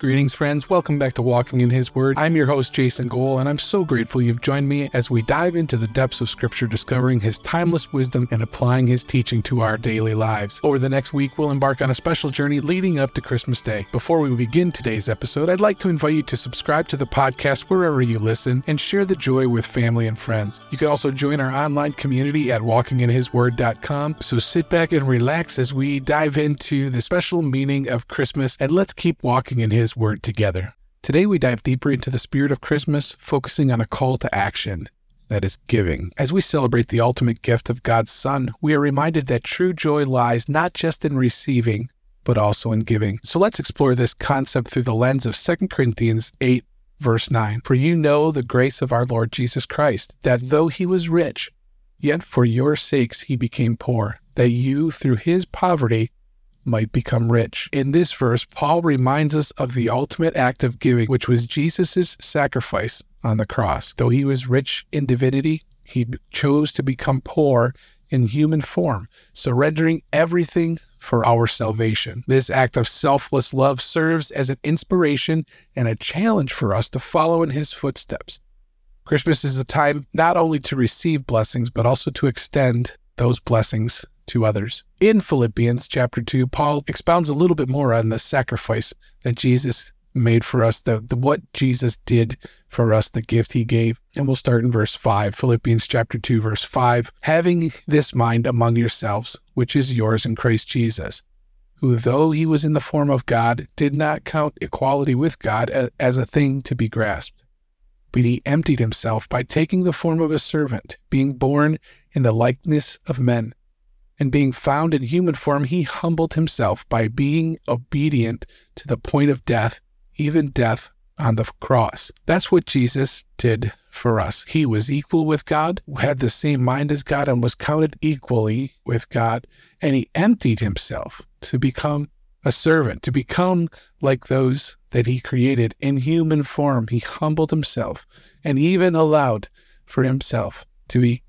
Greetings, friends. Welcome back to Walking in His Word. I'm your host, Jason Goal, and I'm so grateful you've joined me as we dive into the depths of Scripture, discovering His timeless wisdom and applying His teaching to our daily lives. Over the next week, we'll embark on a special journey leading up to Christmas Day. Before we begin today's episode, I'd like to invite you to subscribe to the podcast wherever you listen and share the joy with family and friends. You can also join our online community at walkinginhisword.com. So sit back and relax as we dive into the special meaning of Christmas, and let's keep walking in His his Word together. Today, we dive deeper into the spirit of Christmas, focusing on a call to action that is giving. As we celebrate the ultimate gift of God's Son, we are reminded that true joy lies not just in receiving, but also in giving. So let's explore this concept through the lens of 2 Corinthians 8, verse 9. For you know the grace of our Lord Jesus Christ, that though he was rich, yet for your sakes he became poor, that you, through his poverty, might become rich. In this verse, Paul reminds us of the ultimate act of giving, which was Jesus' sacrifice on the cross. Though he was rich in divinity, he chose to become poor in human form, surrendering everything for our salvation. This act of selfless love serves as an inspiration and a challenge for us to follow in his footsteps. Christmas is a time not only to receive blessings, but also to extend those blessings to others. In Philippians chapter 2, Paul expounds a little bit more on the sacrifice that Jesus made for us, the, the what Jesus did for us, the gift he gave. And we'll start in verse 5, Philippians chapter 2, verse 5. Having this mind among yourselves, which is yours in Christ Jesus, who, though he was in the form of God, did not count equality with God as a thing to be grasped. But he emptied himself by taking the form of a servant, being born in the likeness of men and being found in human form, he humbled himself by being obedient to the point of death, even death on the cross. That's what Jesus did for us. He was equal with God, had the same mind as God, and was counted equally with God. And he emptied himself to become a servant, to become like those that he created in human form. He humbled himself and even allowed for himself to be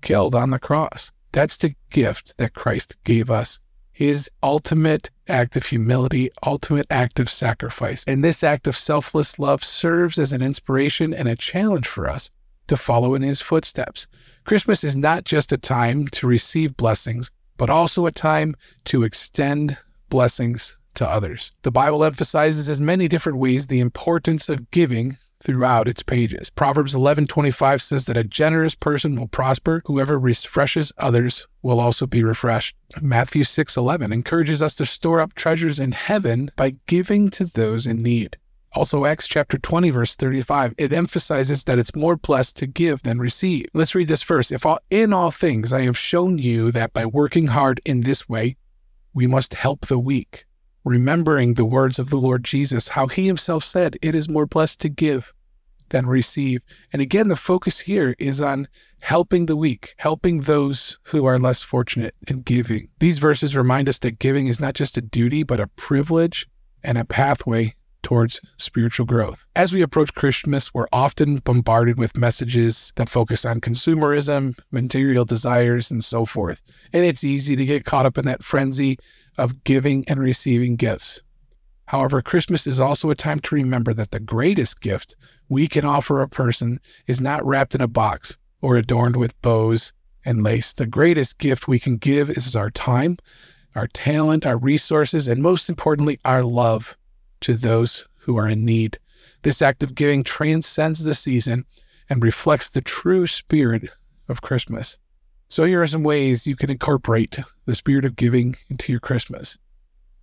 killed on the cross. That's the gift that Christ gave us. His ultimate act of humility, ultimate act of sacrifice. And this act of selfless love serves as an inspiration and a challenge for us to follow in his footsteps. Christmas is not just a time to receive blessings, but also a time to extend blessings to others. The Bible emphasizes in many different ways the importance of giving throughout its pages. Proverbs 11:25 says that a generous person will prosper, whoever refreshes others will also be refreshed. Matthew 6:11 encourages us to store up treasures in heaven by giving to those in need. Also, Acts chapter 20, verse 35, it emphasizes that it's more blessed to give than receive. Let's read this verse. If all, in all things I have shown you that by working hard in this way, we must help the weak remembering the words of the Lord Jesus, how he himself said, It is more blessed to give than receive. And again, the focus here is on helping the weak, helping those who are less fortunate in giving. These verses remind us that giving is not just a duty, but a privilege and a pathway towards spiritual growth. As we approach Christmas, we're often bombarded with messages that focus on consumerism, material desires, and so forth. And it's easy to get caught up in that frenzy of giving and receiving gifts. However, Christmas is also a time to remember that the greatest gift we can offer a person is not wrapped in a box or adorned with bows and lace. The greatest gift we can give is our time, our talent, our resources, and most importantly, our love to those who are in need. This act of giving transcends the season and reflects the true spirit of Christmas. So, here are some ways you can incorporate the spirit of giving into your Christmas.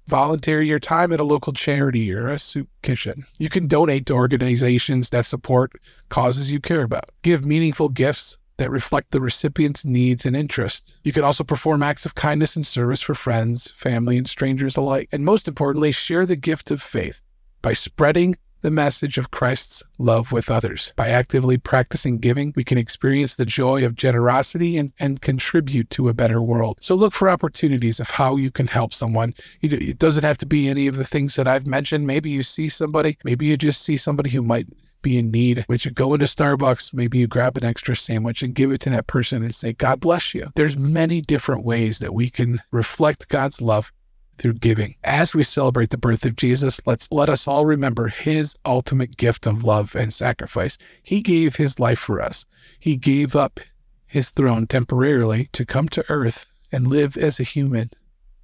Volunteer your time at a local charity or a soup kitchen. You can donate to organizations that support causes you care about. Give meaningful gifts that reflect the recipient's needs and interests. You can also perform acts of kindness and service for friends, family, and strangers alike. And most importantly, share the gift of faith by spreading the message of Christ's love with others. By actively practicing giving, we can experience the joy of generosity and, and contribute to a better world. So look for opportunities of how you can help someone. It doesn't have to be any of the things that I've mentioned. Maybe you see somebody, maybe you just see somebody who might be in need, but you go into Starbucks, maybe you grab an extra sandwich and give it to that person and say, God bless you. There's many different ways that we can reflect God's love through giving. As we celebrate the birth of Jesus, let's let us all remember his ultimate gift of love and sacrifice. He gave his life for us. He gave up his throne temporarily to come to earth and live as a human,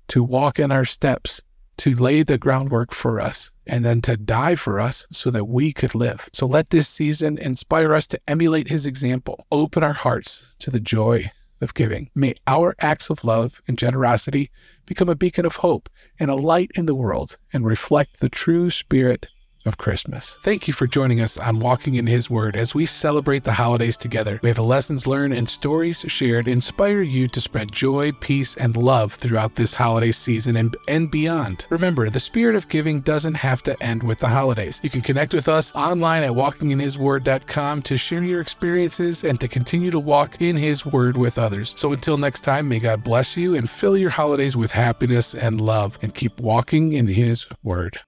to walk in our steps, to lay the groundwork for us, and then to die for us so that we could live. So let this season inspire us to emulate his example, open our hearts to the joy of giving. May our acts of love and generosity become a beacon of hope and a light in the world and reflect the true spirit of Christmas. Thank you for joining us on Walking in His Word as we celebrate the holidays together. May the lessons learned and stories shared inspire you to spread joy, peace, and love throughout this holiday season and, and beyond. Remember, the spirit of giving doesn't have to end with the holidays. You can connect with us online at walkinginhisword.com to share your experiences and to continue to walk in His Word with others. So until next time, may God bless you and fill your holidays with happiness and love and keep walking in His Word.